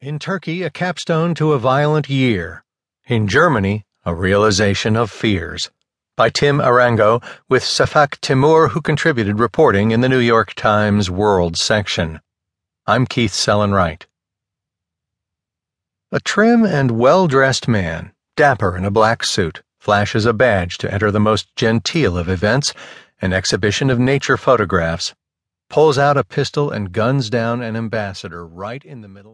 In Turkey, a capstone to a violent year. In Germany, a realization of fears. By Tim Arango, with Safak Timur, who contributed reporting in the New York Times World section. I'm Keith Sellon-Wright. A trim and well dressed man, dapper in a black suit, flashes a badge to enter the most genteel of events, an exhibition of nature photographs, pulls out a pistol and guns down an ambassador right in the middle.